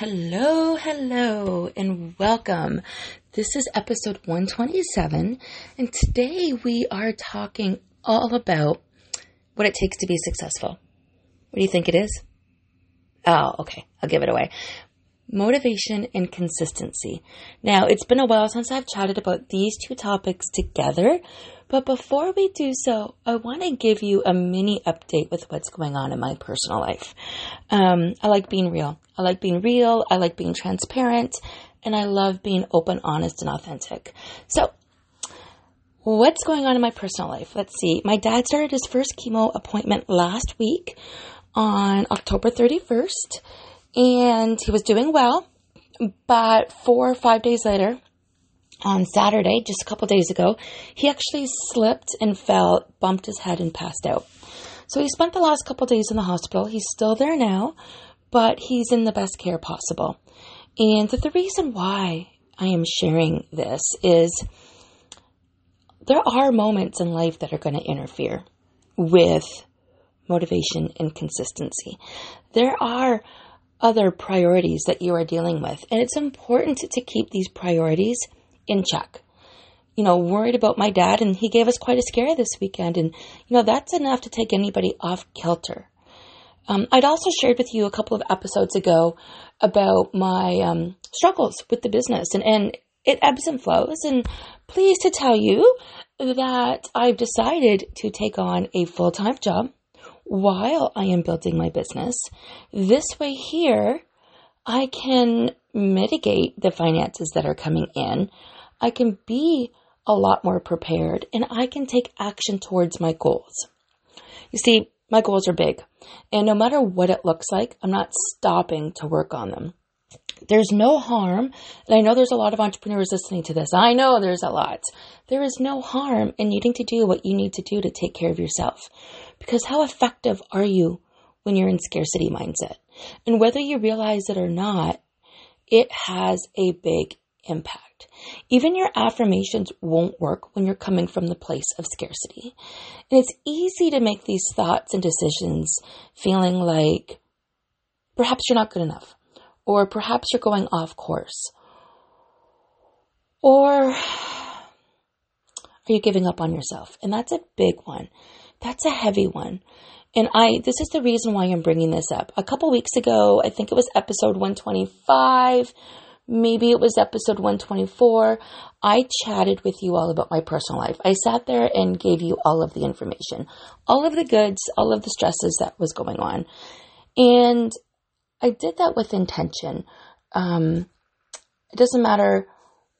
Hello, hello, and welcome. This is episode 127, and today we are talking all about what it takes to be successful. What do you think it is? Oh, okay, I'll give it away. Motivation and consistency. Now, it's been a while since I've chatted about these two topics together, but before we do so, I want to give you a mini update with what's going on in my personal life. Um, I like being real. I like being real. I like being transparent. And I love being open, honest, and authentic. So, what's going on in my personal life? Let's see. My dad started his first chemo appointment last week on October 31st, and he was doing well. But four or five days later, on Saturday, just a couple days ago, he actually slipped and fell, bumped his head, and passed out. So he spent the last couple days in the hospital. He's still there now, but he's in the best care possible. And the reason why I am sharing this is there are moments in life that are going to interfere with motivation and consistency. There are other priorities that you are dealing with, and it's important to keep these priorities in check. You know, worried about my dad, and he gave us quite a scare this weekend, and you know, that's enough to take anybody off kilter. Um, I'd also shared with you a couple of episodes ago about my um, struggles with the business, and, and it ebbs and flows. And pleased to tell you that I've decided to take on a full time job while I am building my business. This way, here, I can mitigate the finances that are coming in. I can be a lot more prepared and I can take action towards my goals. You see, my goals are big, and no matter what it looks like, I'm not stopping to work on them. There's no harm, and I know there's a lot of entrepreneurs listening to this. I know there's a lot. There is no harm in needing to do what you need to do to take care of yourself. Because how effective are you when you're in scarcity mindset? And whether you realize it or not, it has a big impact. Even your affirmations won't work when you're coming from the place of scarcity. And it's easy to make these thoughts and decisions feeling like perhaps you're not good enough, or perhaps you're going off course, or are you giving up on yourself? And that's a big one. That's a heavy one. And I, this is the reason why I'm bringing this up. A couple weeks ago, I think it was episode 125 maybe it was episode 124, I chatted with you all about my personal life. I sat there and gave you all of the information, all of the goods, all of the stresses that was going on. And I did that with intention. Um, it doesn't matter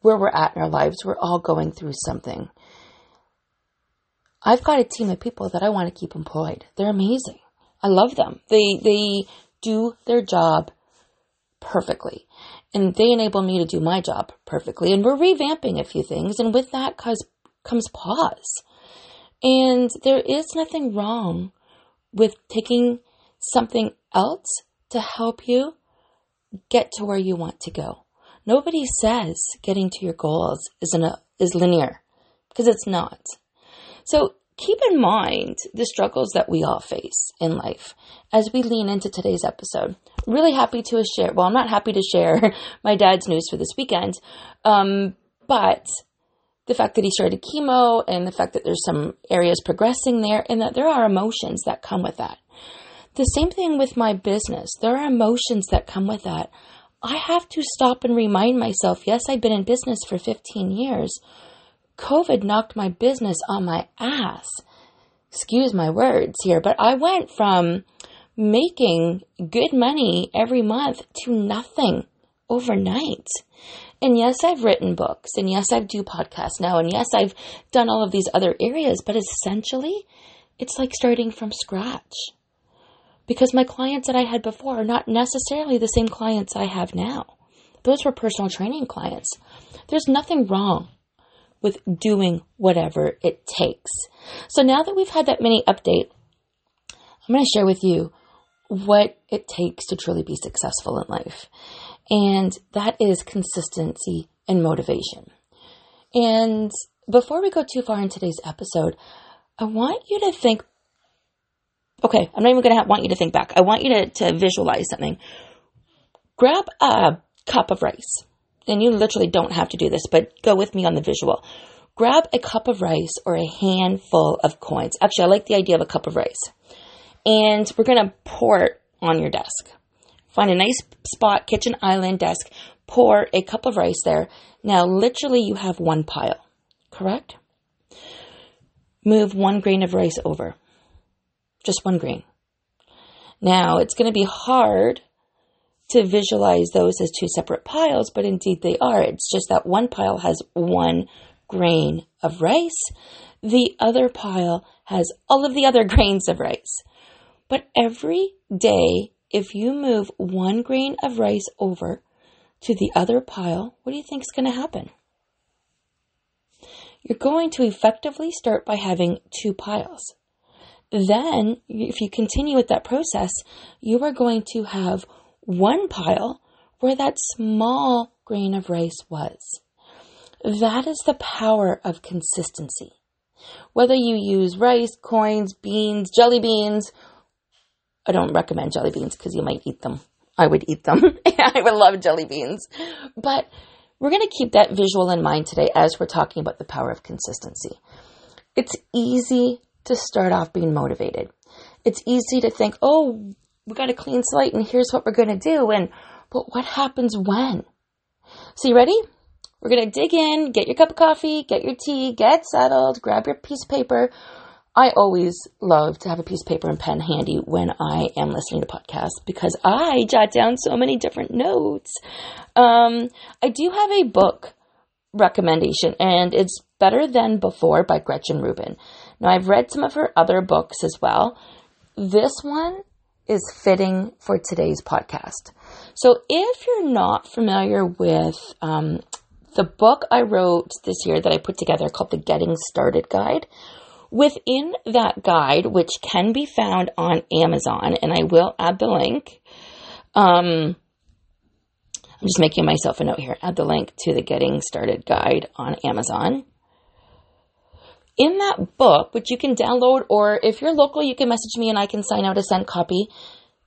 where we're at in our lives, we're all going through something. I've got a team of people that I want to keep employed. They're amazing. I love them. They they do their job perfectly and they enable me to do my job perfectly. And we're revamping a few things, and with that comes comes pause. And there is nothing wrong with taking something else to help you get to where you want to go. Nobody says getting to your goals is an, is linear because it's not. So keep in mind the struggles that we all face in life as we lean into today's episode. Really happy to share, well, I'm not happy to share my dad's news for this weekend, um, but the fact that he started chemo and the fact that there's some areas progressing there and that there are emotions that come with that. The same thing with my business. There are emotions that come with that. I have to stop and remind myself yes, I've been in business for 15 years COVID knocked my business on my ass. Excuse my words here, but I went from making good money every month to nothing overnight. And yes, I've written books, and yes, I do podcasts now, and yes, I've done all of these other areas, but essentially, it's like starting from scratch. Because my clients that I had before are not necessarily the same clients I have now. Those were personal training clients. There's nothing wrong with doing whatever it takes. So now that we've had that mini update, I'm going to share with you what it takes to truly be successful in life. And that is consistency and motivation. And before we go too far in today's episode, I want you to think okay, I'm not even going to want you to think back. I want you to, to visualize something. grab a cup of rice. And you literally don't have to do this, but go with me on the visual. Grab a cup of rice or a handful of coins. Actually, I like the idea of a cup of rice. And we're going to pour it on your desk. Find a nice spot, kitchen island desk, pour a cup of rice there. Now, literally, you have one pile, correct? Move one grain of rice over. Just one grain. Now, it's going to be hard to visualize those as two separate piles, but indeed they are. It's just that one pile has one grain of rice, the other pile has all of the other grains of rice. But every day, if you move one grain of rice over to the other pile, what do you think is going to happen? You're going to effectively start by having two piles. Then, if you continue with that process, you are going to have one pile where that small grain of rice was. That is the power of consistency. Whether you use rice, coins, beans, jelly beans, I don't recommend jelly beans because you might eat them. I would eat them. I would love jelly beans. But we're going to keep that visual in mind today as we're talking about the power of consistency. It's easy to start off being motivated. It's easy to think, oh, we got a clean slate and here's what we're going to do. And, but what happens when? So you ready? We're going to dig in, get your cup of coffee, get your tea, get settled, grab your piece of paper. I always love to have a piece of paper and pen handy when I am listening to podcasts because I jot down so many different notes. Um, I do have a book recommendation, and it's Better Than Before by Gretchen Rubin. Now, I've read some of her other books as well. This one is fitting for today's podcast. So, if you're not familiar with um, the book I wrote this year that I put together called the Getting Started Guide, within that guide, which can be found on Amazon, and I will add the link. Um, I'm just making myself a note here. Add the link to the Getting Started Guide on Amazon. In that book, which you can download, or if you're local, you can message me and I can sign out a sent copy.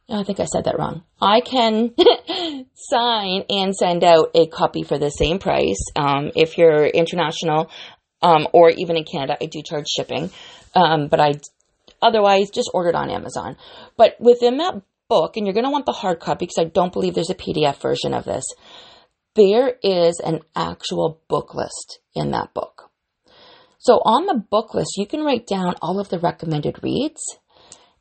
Oh, I think I said that wrong. I can sign and send out a copy for the same price. Um, if you're international um, or even in Canada, I do charge shipping. Um, but I otherwise just order it on Amazon. But within that book, and you're going to want the hard copy because I don't believe there's a PDF version of this, there is an actual book list in that book. So on the book list, you can write down all of the recommended reads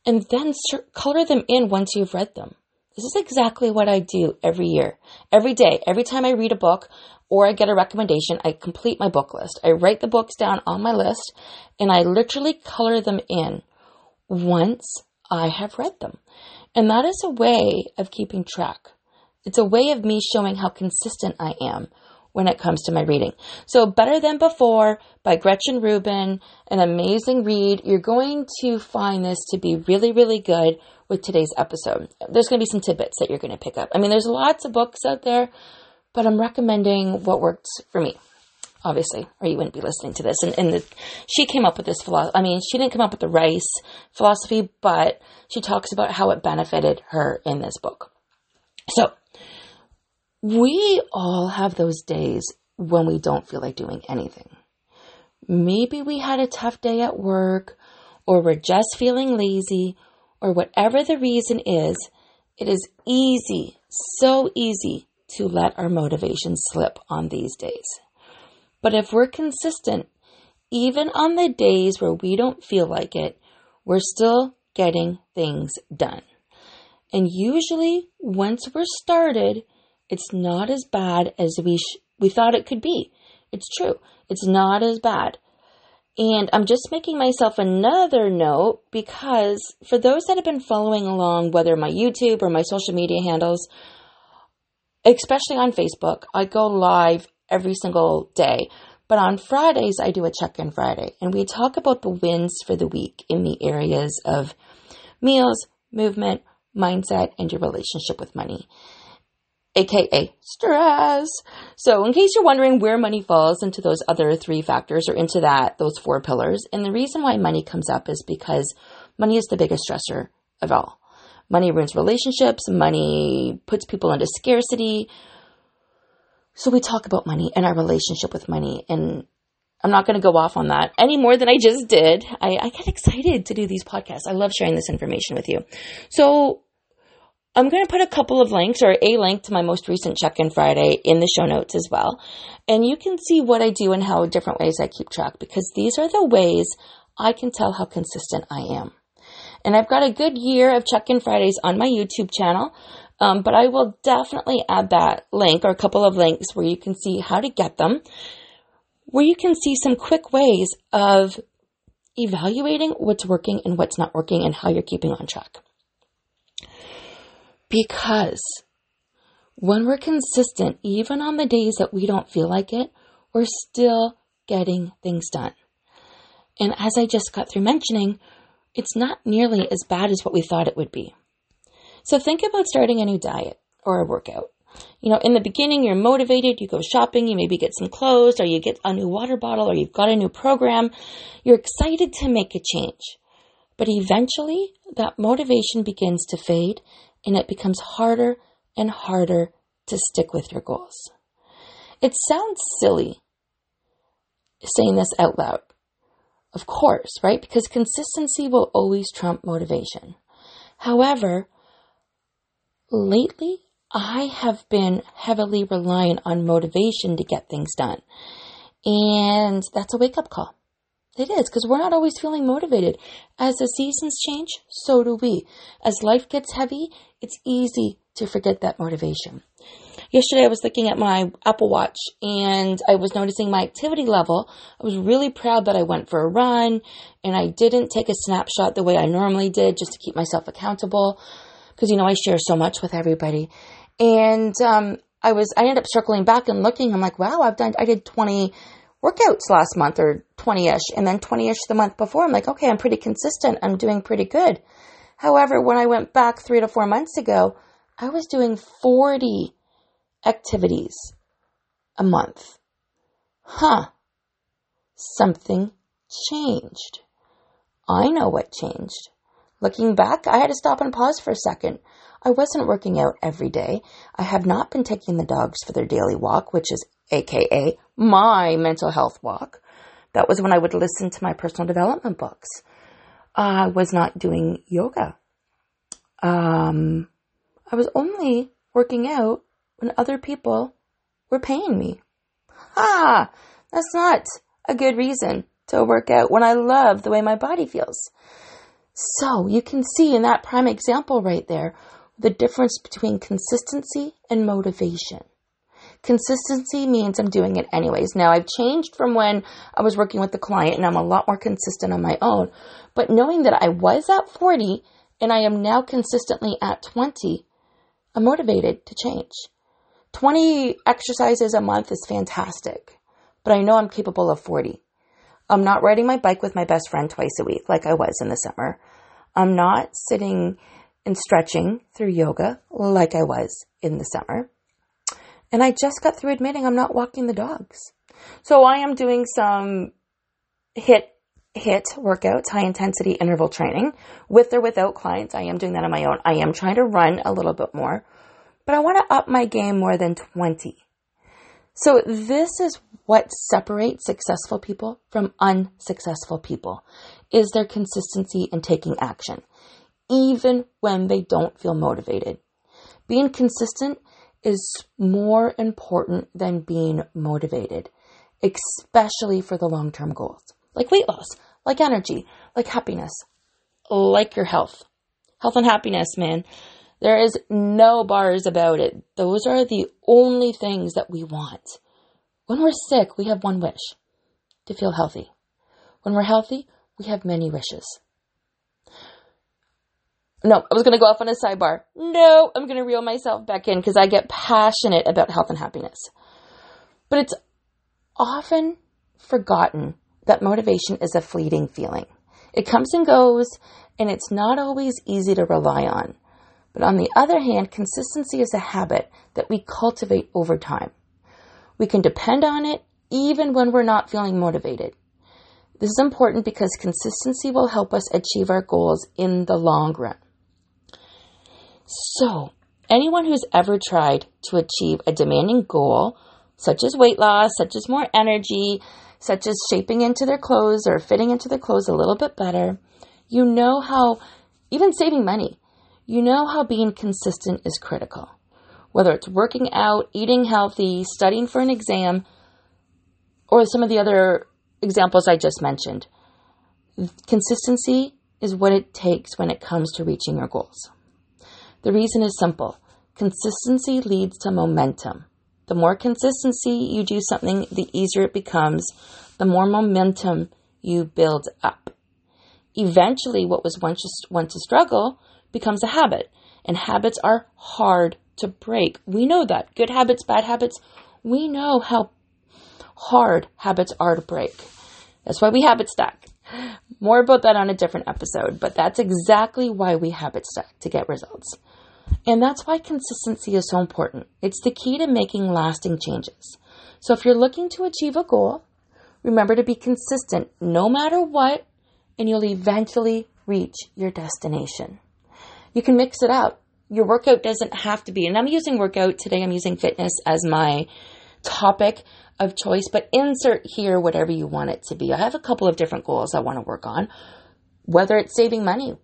and then color them in once you've read them. This is exactly what I do every year, every day. Every time I read a book or I get a recommendation, I complete my book list. I write the books down on my list and I literally color them in once I have read them. And that is a way of keeping track. It's a way of me showing how consistent I am when it comes to my reading. So, Better Than Before by Gretchen Rubin, an amazing read. You're going to find this to be really, really good with today's episode. There's going to be some tidbits that you're going to pick up. I mean, there's lots of books out there, but I'm recommending what works for me. Obviously, or you wouldn't be listening to this. And, and the, she came up with this philosophy. I mean, she didn't come up with the rice philosophy, but she talks about how it benefited her in this book. So, we all have those days when we don't feel like doing anything. Maybe we had a tough day at work, or we're just feeling lazy, or whatever the reason is, it is easy, so easy to let our motivation slip on these days. But if we're consistent, even on the days where we don't feel like it, we're still getting things done. And usually, once we're started, it's not as bad as we sh- we thought it could be. It's true. It's not as bad. And I'm just making myself another note because for those that have been following along, whether my YouTube or my social media handles, especially on Facebook, I go live every single day. But on Fridays, I do a check in Friday and we talk about the wins for the week in the areas of meals, movement, mindset, and your relationship with money aka stress. So, in case you're wondering where money falls into those other three factors or into that, those four pillars, and the reason why money comes up is because money is the biggest stressor of all. Money ruins relationships, money puts people into scarcity. So we talk about money and our relationship with money. And I'm not going to go off on that any more than I just did. I, I get excited to do these podcasts. I love sharing this information with you. So I'm going to put a couple of links or a link to my most recent check in Friday in the show notes as well. And you can see what I do and how different ways I keep track because these are the ways I can tell how consistent I am. And I've got a good year of check in Fridays on my YouTube channel. Um, but I will definitely add that link or a couple of links where you can see how to get them, where you can see some quick ways of evaluating what's working and what's not working and how you're keeping on track. Because when we're consistent, even on the days that we don't feel like it, we're still getting things done. And as I just got through mentioning, it's not nearly as bad as what we thought it would be. So think about starting a new diet or a workout. You know, in the beginning, you're motivated, you go shopping, you maybe get some clothes, or you get a new water bottle, or you've got a new program. You're excited to make a change. But eventually, that motivation begins to fade, and it becomes harder and harder to stick with your goals. It sounds silly saying this out loud. Of course, right? Because consistency will always trump motivation. However, lately I have been heavily reliant on motivation to get things done. And that's a wake up call. It is because we're not always feeling motivated. As the seasons change, so do we. As life gets heavy, it's easy to forget that motivation. Yesterday, I was looking at my Apple Watch and I was noticing my activity level. I was really proud that I went for a run and I didn't take a snapshot the way I normally did just to keep myself accountable because you know I share so much with everybody. And um, I was I ended up circling back and looking. I'm like, wow, I've done I did 20 workouts last month or 20ish, and then 20ish the month before. I'm like, okay, I'm pretty consistent. I'm doing pretty good. However, when I went back three to four months ago, I was doing 40 activities a month. Huh. Something changed. I know what changed. Looking back, I had to stop and pause for a second. I wasn't working out every day. I have not been taking the dogs for their daily walk, which is AKA my mental health walk. That was when I would listen to my personal development books. I was not doing yoga. Um, I was only working out when other people were paying me. Ha! That's not a good reason to work out when I love the way my body feels. So you can see in that prime example right there the difference between consistency and motivation. Consistency means I'm doing it anyways. Now I've changed from when I was working with the client and I'm a lot more consistent on my own. But knowing that I was at 40 and I am now consistently at 20, I'm motivated to change. 20 exercises a month is fantastic, but I know I'm capable of 40. I'm not riding my bike with my best friend twice a week like I was in the summer. I'm not sitting and stretching through yoga like I was in the summer. And I just got through admitting I'm not walking the dogs. So I am doing some hit HIIT workouts, high intensity interval training, with or without clients. I am doing that on my own. I am trying to run a little bit more, but I want to up my game more than 20. So this is what separates successful people from unsuccessful people is their consistency in taking action, even when they don't feel motivated. Being consistent is more important than being motivated, especially for the long term goals, like weight loss, like energy, like happiness, like your health. Health and happiness, man. There is no bars about it. Those are the only things that we want. When we're sick, we have one wish to feel healthy. When we're healthy, we have many wishes. No, I was going to go off on a sidebar. No, I'm going to reel myself back in because I get passionate about health and happiness. But it's often forgotten that motivation is a fleeting feeling. It comes and goes, and it's not always easy to rely on. But on the other hand, consistency is a habit that we cultivate over time. We can depend on it even when we're not feeling motivated. This is important because consistency will help us achieve our goals in the long run. So, anyone who's ever tried to achieve a demanding goal, such as weight loss, such as more energy, such as shaping into their clothes or fitting into their clothes a little bit better, you know how, even saving money, you know how being consistent is critical. Whether it's working out, eating healthy, studying for an exam, or some of the other examples I just mentioned. Consistency is what it takes when it comes to reaching your goals. The reason is simple consistency leads to momentum. The more consistency you do something, the easier it becomes, the more momentum you build up. Eventually, what was once, once a struggle becomes a habit, and habits are hard to break. We know that. Good habits, bad habits, we know how hard habits are to break. That's why we habit stack. More about that on a different episode, but that's exactly why we habit stack to get results. And that's why consistency is so important. It's the key to making lasting changes. So if you're looking to achieve a goal, remember to be consistent no matter what, and you'll eventually reach your destination. You can mix it up. Your workout doesn't have to be, and I'm using workout today, I'm using fitness as my topic of choice, but insert here whatever you want it to be. I have a couple of different goals I want to work on, whether it's saving money,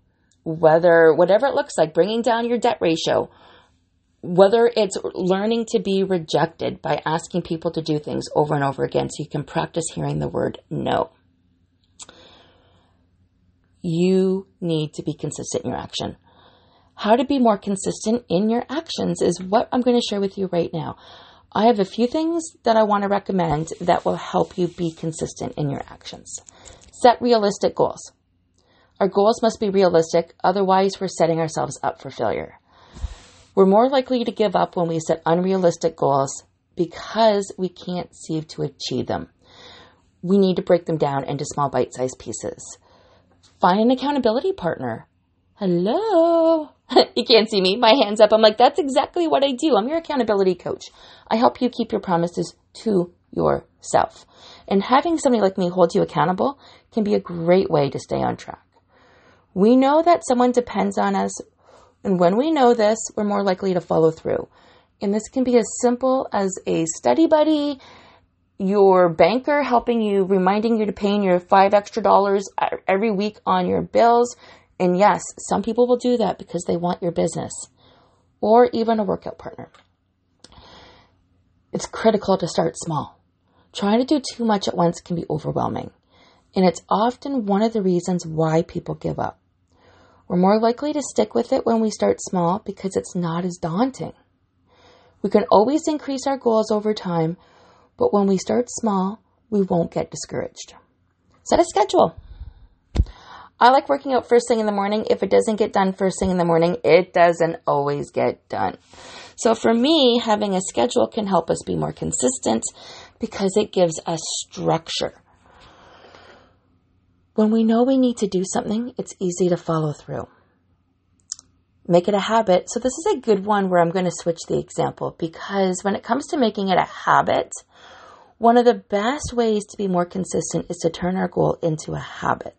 whether whatever it looks like, bringing down your debt ratio, whether it's learning to be rejected by asking people to do things over and over again so you can practice hearing the word no. You need to be consistent in your action. How to be more consistent in your actions is what I'm going to share with you right now. I have a few things that I want to recommend that will help you be consistent in your actions. Set realistic goals. Our goals must be realistic, otherwise, we're setting ourselves up for failure. We're more likely to give up when we set unrealistic goals because we can't seem to achieve them. We need to break them down into small bite sized pieces. Find an accountability partner. Hello. you can't see me. My hands up. I'm like, that's exactly what I do. I'm your accountability coach. I help you keep your promises to yourself. And having somebody like me hold you accountable can be a great way to stay on track. We know that someone depends on us, and when we know this, we're more likely to follow through. And this can be as simple as a study buddy, your banker helping you, reminding you to pay in your five extra dollars every week on your bills, and yes, some people will do that because they want your business or even a workout partner. It's critical to start small. Trying to do too much at once can be overwhelming, and it's often one of the reasons why people give up. We're more likely to stick with it when we start small because it's not as daunting. We can always increase our goals over time, but when we start small, we won't get discouraged. Set a schedule. I like working out first thing in the morning. If it doesn't get done first thing in the morning, it doesn't always get done. So for me, having a schedule can help us be more consistent because it gives us structure. When we know we need to do something, it's easy to follow through. Make it a habit. So this is a good one where I'm going to switch the example because when it comes to making it a habit, one of the best ways to be more consistent is to turn our goal into a habit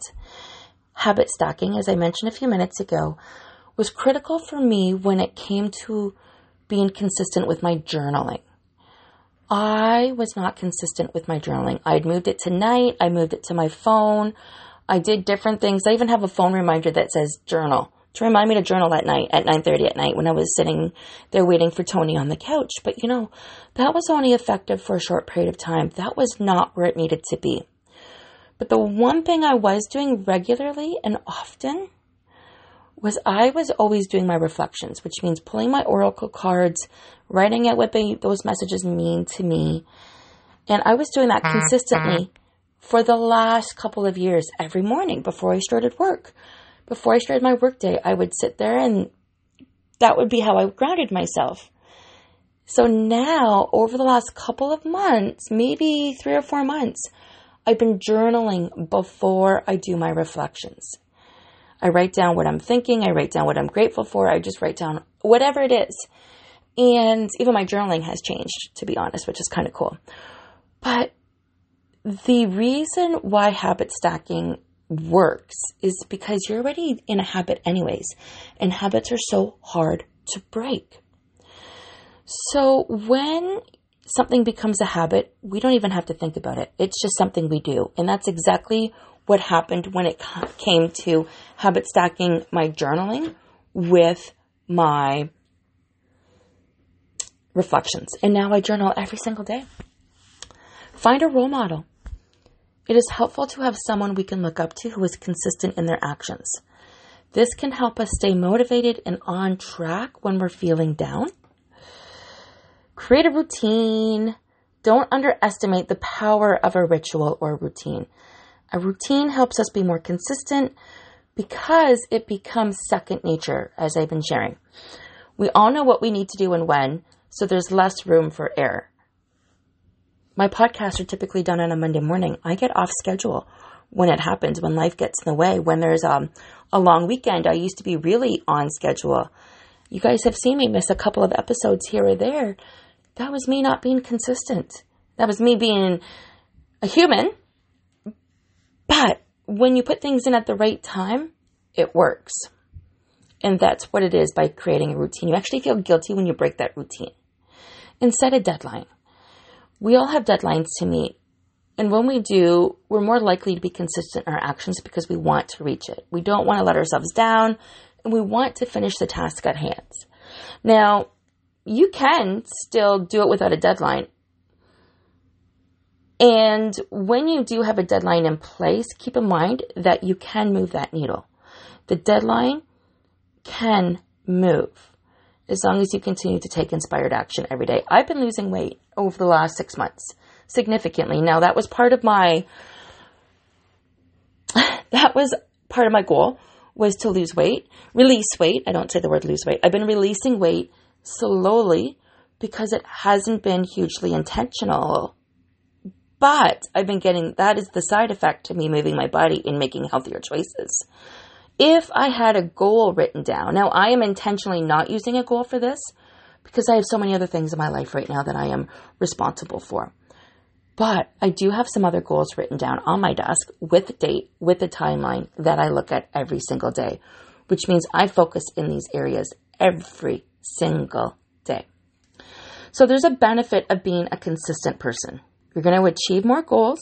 habit stacking, as I mentioned a few minutes ago, was critical for me when it came to being consistent with my journaling. I was not consistent with my journaling. I'd moved it to night, I moved it to my phone. I did different things. I even have a phone reminder that says journal to remind me to journal at night at 9:30 at night when I was sitting there waiting for Tony on the couch. But you know, that was only effective for a short period of time. That was not where it needed to be. But the one thing I was doing regularly and often was I was always doing my reflections, which means pulling my oracle cards, writing out what they, those messages mean to me. And I was doing that mm-hmm. consistently for the last couple of years every morning before I started work. Before I started my workday, I would sit there and that would be how I grounded myself. So now, over the last couple of months, maybe three or four months, I've been journaling before I do my reflections. I write down what I'm thinking, I write down what I'm grateful for, I just write down whatever it is. And even my journaling has changed, to be honest, which is kind of cool. But the reason why habit stacking works is because you're already in a habit, anyways, and habits are so hard to break. So when something becomes a habit, we don't even have to think about it. It's just something we do. And that's exactly what happened when it came to habit stacking my journaling with my reflections. And now I journal every single day. Find a role model. It is helpful to have someone we can look up to who is consistent in their actions. This can help us stay motivated and on track when we're feeling down. Create a routine. Don't underestimate the power of a ritual or routine. A routine helps us be more consistent because it becomes second nature, as I've been sharing. We all know what we need to do and when, so there's less room for error. My podcasts are typically done on a Monday morning. I get off schedule when it happens, when life gets in the way, when there's um, a long weekend. I used to be really on schedule. You guys have seen me miss a couple of episodes here or there. That was me not being consistent. That was me being a human. But when you put things in at the right time, it works. And that's what it is by creating a routine. You actually feel guilty when you break that routine. And set a deadline we all have deadlines to meet. And when we do, we're more likely to be consistent in our actions because we want to reach it. We don't want to let ourselves down and we want to finish the task at hand. Now, you can still do it without a deadline. And when you do have a deadline in place, keep in mind that you can move that needle. The deadline can move as long as you continue to take inspired action every day. I've been losing weight over the last six months significantly. Now, that was part of my, that was part of my goal was to lose weight, release weight. I don't say the word lose weight. I've been releasing weight slowly because it hasn't been hugely intentional. But I've been getting that is the side effect to me moving my body and making healthier choices if I had a goal written down, now I am intentionally not using a goal for this because I have so many other things in my life right now that I am responsible for. But I do have some other goals written down on my desk with a date, with a timeline that I look at every single day, which means I focus in these areas every single day. So there's a benefit of being a consistent person. You're going to achieve more goals,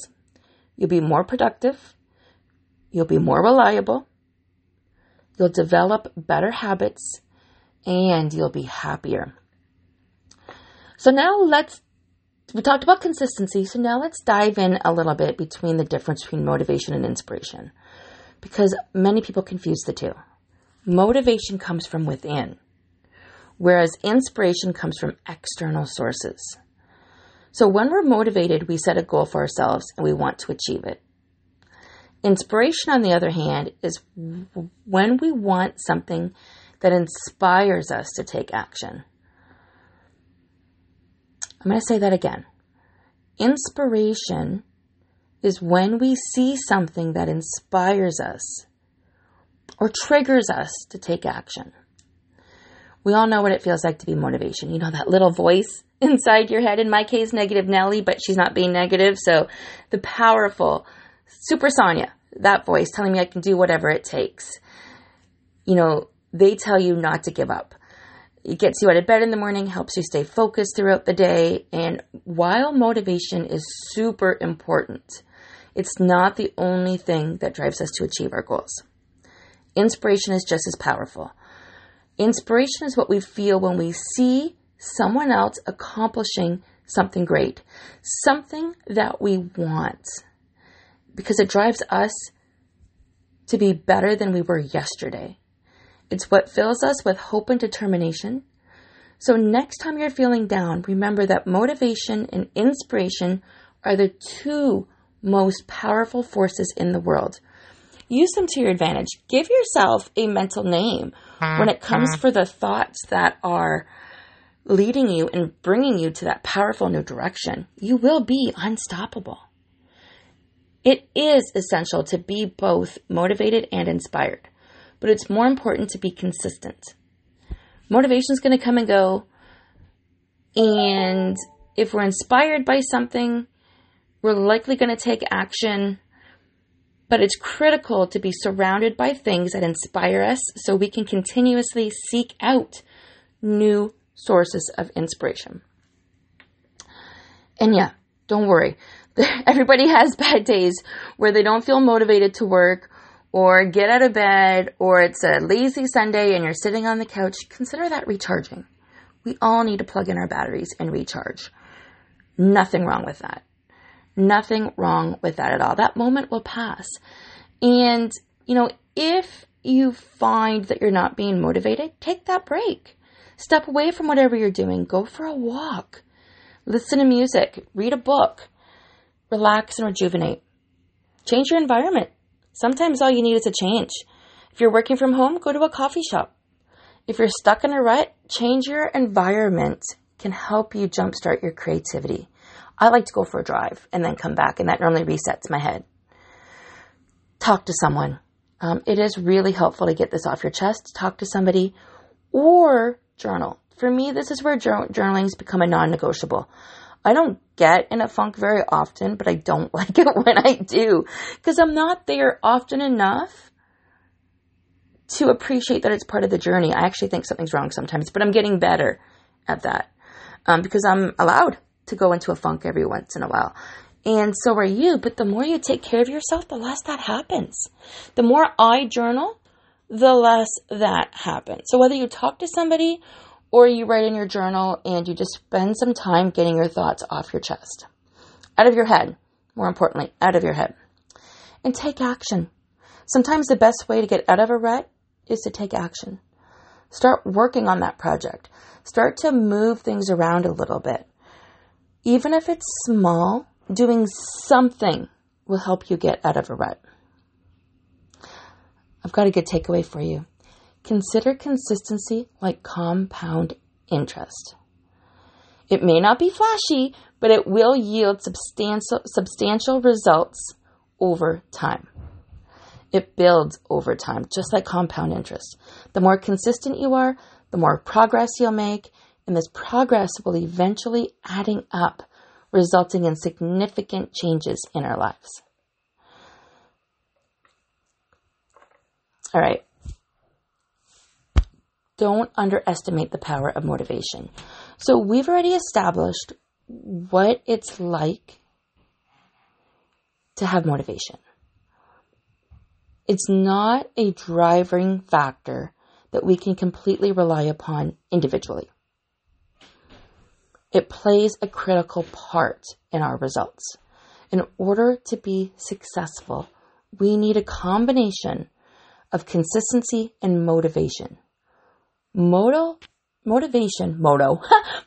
you'll be more productive, you'll be more reliable, You'll develop better habits and you'll be happier. So now let's, we talked about consistency. So now let's dive in a little bit between the difference between motivation and inspiration because many people confuse the two. Motivation comes from within, whereas inspiration comes from external sources. So when we're motivated, we set a goal for ourselves and we want to achieve it. Inspiration, on the other hand, is when we want something that inspires us to take action. I'm going to say that again. Inspiration is when we see something that inspires us or triggers us to take action. We all know what it feels like to be motivation. You know, that little voice inside your head, in my case, negative Nelly, but she's not being negative. So the powerful, Super Sonia, that voice telling me I can do whatever it takes. You know, they tell you not to give up. It gets you out of bed in the morning, helps you stay focused throughout the day. And while motivation is super important, it's not the only thing that drives us to achieve our goals. Inspiration is just as powerful. Inspiration is what we feel when we see someone else accomplishing something great, something that we want because it drives us to be better than we were yesterday. It's what fills us with hope and determination. So, next time you're feeling down, remember that motivation and inspiration are the two most powerful forces in the world. Use them to your advantage. Give yourself a mental name when it comes for the thoughts that are leading you and bringing you to that powerful new direction. You will be unstoppable. It is essential to be both motivated and inspired, but it's more important to be consistent. Motivation is going to come and go, and if we're inspired by something, we're likely going to take action, But it's critical to be surrounded by things that inspire us so we can continuously seek out new sources of inspiration. And yeah, don't worry. Everybody has bad days where they don't feel motivated to work or get out of bed or it's a lazy Sunday and you're sitting on the couch. Consider that recharging. We all need to plug in our batteries and recharge. Nothing wrong with that. Nothing wrong with that at all. That moment will pass. And, you know, if you find that you're not being motivated, take that break. Step away from whatever you're doing. Go for a walk. Listen to music. Read a book. Relax and rejuvenate. Change your environment. Sometimes all you need is a change. If you're working from home, go to a coffee shop. If you're stuck in a rut, change your environment can help you jumpstart your creativity. I like to go for a drive and then come back, and that normally resets my head. Talk to someone. Um, it is really helpful to get this off your chest. Talk to somebody or journal. For me, this is where journaling has become a non negotiable. I don't get in a funk very often, but I don't like it when I do because I'm not there often enough to appreciate that it's part of the journey. I actually think something's wrong sometimes, but I'm getting better at that um, because I'm allowed to go into a funk every once in a while. And so are you. But the more you take care of yourself, the less that happens. The more I journal, the less that happens. So whether you talk to somebody or you write in your journal and you just spend some time getting your thoughts off your chest, out of your head, more importantly, out of your head, and take action. Sometimes the best way to get out of a rut is to take action. Start working on that project. Start to move things around a little bit. Even if it's small, doing something will help you get out of a rut. I've got a good takeaway for you. Consider consistency like compound interest. It may not be flashy, but it will yield substantial, substantial results over time. It builds over time, just like compound interest. The more consistent you are, the more progress you'll make, and this progress will eventually adding up, resulting in significant changes in our lives. All right. Don't underestimate the power of motivation. So, we've already established what it's like to have motivation. It's not a driving factor that we can completely rely upon individually. It plays a critical part in our results. In order to be successful, we need a combination of consistency and motivation. Moto, motivation, moto,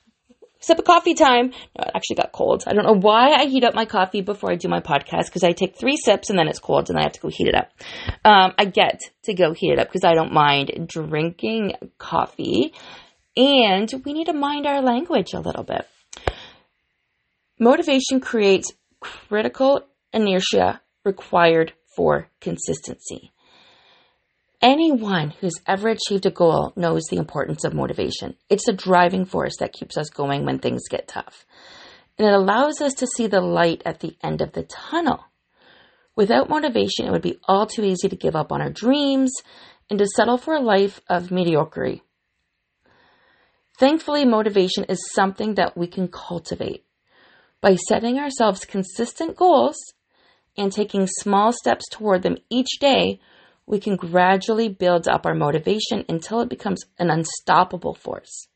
sip of coffee time. No, it actually got cold. I don't know why I heat up my coffee before I do my podcast because I take three sips and then it's cold and I have to go heat it up. Um, I get to go heat it up because I don't mind drinking coffee and we need to mind our language a little bit. Motivation creates critical inertia required for consistency. Anyone who's ever achieved a goal knows the importance of motivation. It's a driving force that keeps us going when things get tough. And it allows us to see the light at the end of the tunnel. Without motivation, it would be all too easy to give up on our dreams and to settle for a life of mediocrity. Thankfully, motivation is something that we can cultivate. By setting ourselves consistent goals and taking small steps toward them each day, we can gradually build up our motivation until it becomes an unstoppable force.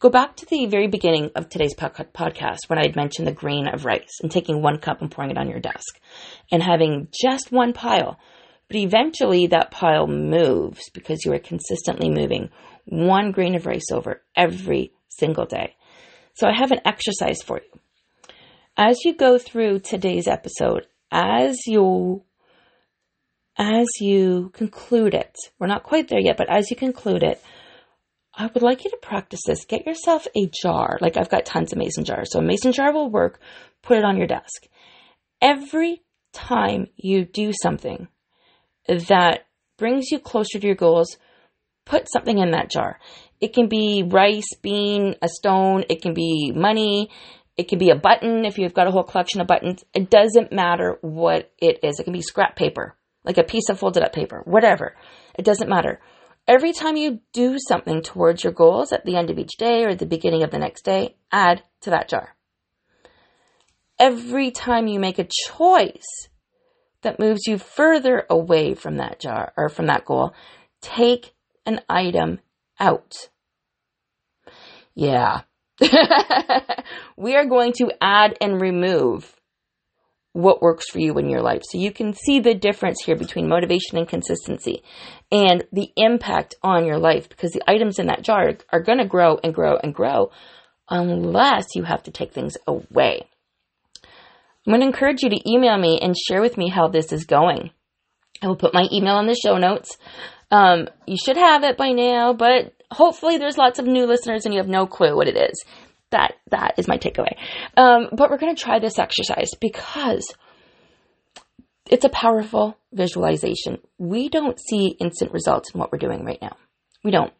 Go back to the very beginning of today's podcast when I had mentioned the grain of rice and taking one cup and pouring it on your desk and having just one pile. But eventually that pile moves because you are consistently moving one grain of rice over every single day. So I have an exercise for you. As you go through today's episode, as you as you conclude it, we're not quite there yet, but as you conclude it, I would like you to practice this. Get yourself a jar. Like I've got tons of mason jars. So a mason jar will work. Put it on your desk. Every time you do something that brings you closer to your goals, put something in that jar. It can be rice, bean, a stone. It can be money. It can be a button if you've got a whole collection of buttons. It doesn't matter what it is. It can be scrap paper like a piece of folded up paper, whatever. It doesn't matter. Every time you do something towards your goals at the end of each day or the beginning of the next day, add to that jar. Every time you make a choice that moves you further away from that jar or from that goal, take an item out. Yeah. we are going to add and remove what works for you in your life. So you can see the difference here between motivation and consistency and the impact on your life because the items in that jar are going to grow and grow and grow unless you have to take things away. I'm going to encourage you to email me and share with me how this is going. I will put my email in the show notes. Um, you should have it by now, but hopefully there's lots of new listeners and you have no clue what it is. That that is my takeaway. Um, but we're going to try this exercise because it's a powerful visualization. We don't see instant results in what we're doing right now. We don't.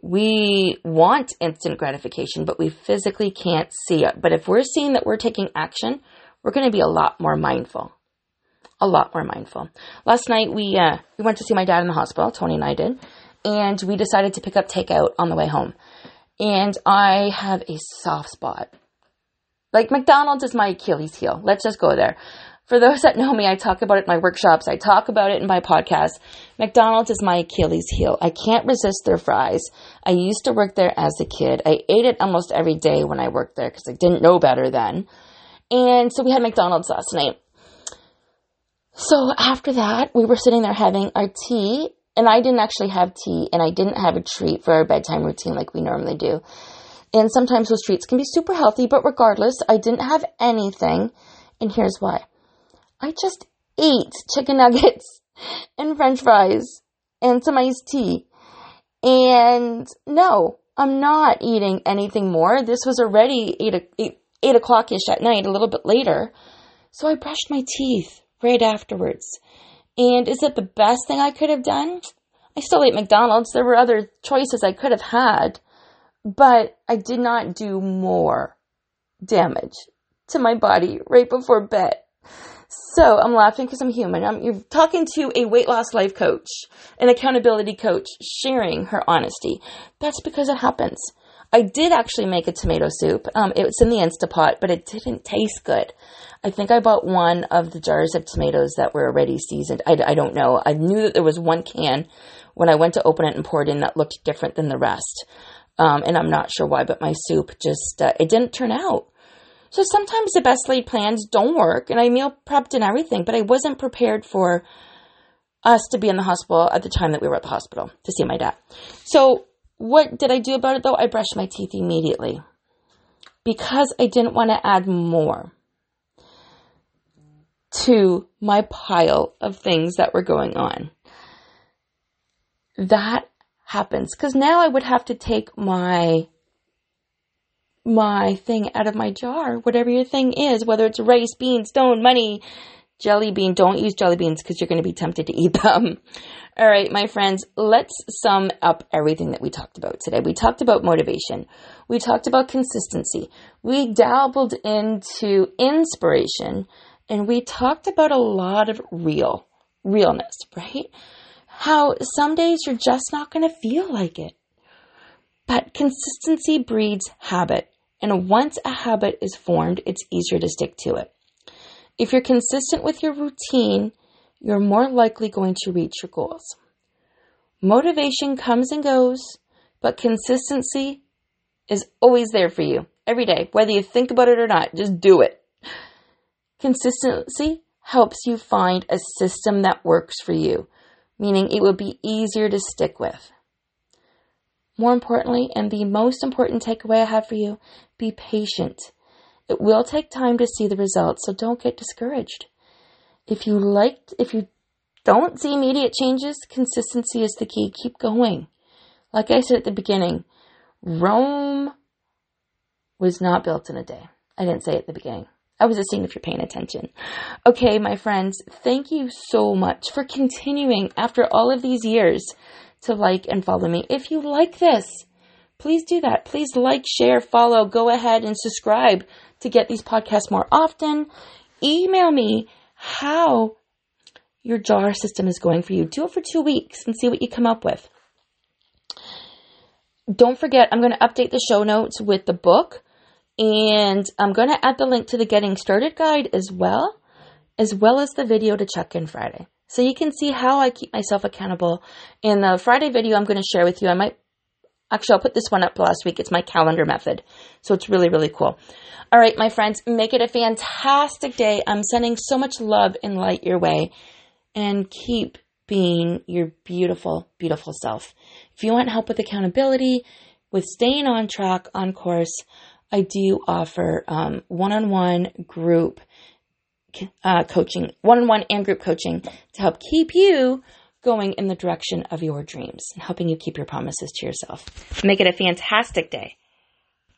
We want instant gratification, but we physically can't see it. But if we're seeing that we're taking action, we're going to be a lot more mindful. A lot more mindful. Last night we uh, we went to see my dad in the hospital. Tony and I did, and we decided to pick up takeout on the way home. And I have a soft spot. Like McDonald's is my Achilles heel. Let's just go there. For those that know me, I talk about it in my workshops. I talk about it in my podcast. McDonald's is my Achilles heel. I can't resist their fries. I used to work there as a kid. I ate it almost every day when I worked there because I didn't know better then. And so we had McDonald's last night. So after that, we were sitting there having our tea, and I didn't actually have tea, and I didn't have a treat for our bedtime routine like we normally do. And sometimes those treats can be super healthy, but regardless, I didn't have anything. And here's why I just ate chicken nuggets and french fries and some iced tea. And no, I'm not eating anything more. This was already 8, eight, 8 o'clock ish at night, a little bit later. So I brushed my teeth right afterwards. And is it the best thing I could have done? I still ate McDonald's. There were other choices I could have had, but I did not do more damage to my body right before bed. So I'm laughing because I'm human. I'm, you're talking to a weight loss life coach, an accountability coach, sharing her honesty. That's because it happens. I did actually make a tomato soup. Um, it was in the Instapot, but it didn't taste good. I think I bought one of the jars of tomatoes that were already seasoned. I, I don't know. I knew that there was one can when I went to open it and pour it in that looked different than the rest. Um, and I'm not sure why, but my soup just, uh, it didn't turn out. So sometimes the best laid plans don't work, and I meal prepped and everything, but I wasn't prepared for us to be in the hospital at the time that we were at the hospital to see my dad. So what did I do about it though? I brushed my teeth immediately because I didn't want to add more to my pile of things that were going on. That happens because now I would have to take my my thing out of my jar, whatever your thing is, whether it's rice, beans, stone, money, jelly bean. Don't use jelly beans because you're going to be tempted to eat them. All right, my friends, let's sum up everything that we talked about today. We talked about motivation. We talked about consistency. We dabbled into inspiration and we talked about a lot of real, realness, right? How some days you're just not going to feel like it. But consistency breeds habit. And once a habit is formed, it's easier to stick to it. If you're consistent with your routine, you're more likely going to reach your goals. Motivation comes and goes, but consistency is always there for you every day, whether you think about it or not. Just do it. Consistency helps you find a system that works for you, meaning it will be easier to stick with. More importantly, and the most important takeaway I have for you, be patient. It will take time to see the results, so don't get discouraged. If you like, if you don't see immediate changes, consistency is the key. Keep going. Like I said at the beginning, Rome was not built in a day. I didn't say at the beginning. I was just seeing if you're paying attention. Okay, my friends, thank you so much for continuing after all of these years to like and follow me. If you like this, please do that. Please like, share, follow, go ahead and subscribe to get these podcasts more often. Email me how your jar system is going for you. Do it for two weeks and see what you come up with. Don't forget, I'm going to update the show notes with the book and I'm going to add the link to the Getting Started guide as well, as well as the video to check in Friday. So you can see how I keep myself accountable. In the Friday video I'm going to share with you, I might actually I'll put this one up last week. It's my calendar method. So it's really, really cool. All right, my friends, make it a fantastic day. I'm sending so much love and light your way and keep being your beautiful, beautiful self. If you want help with accountability, with staying on track, on course, I do offer one on one group uh, coaching, one on one and group coaching to help keep you going in the direction of your dreams and helping you keep your promises to yourself. Make it a fantastic day.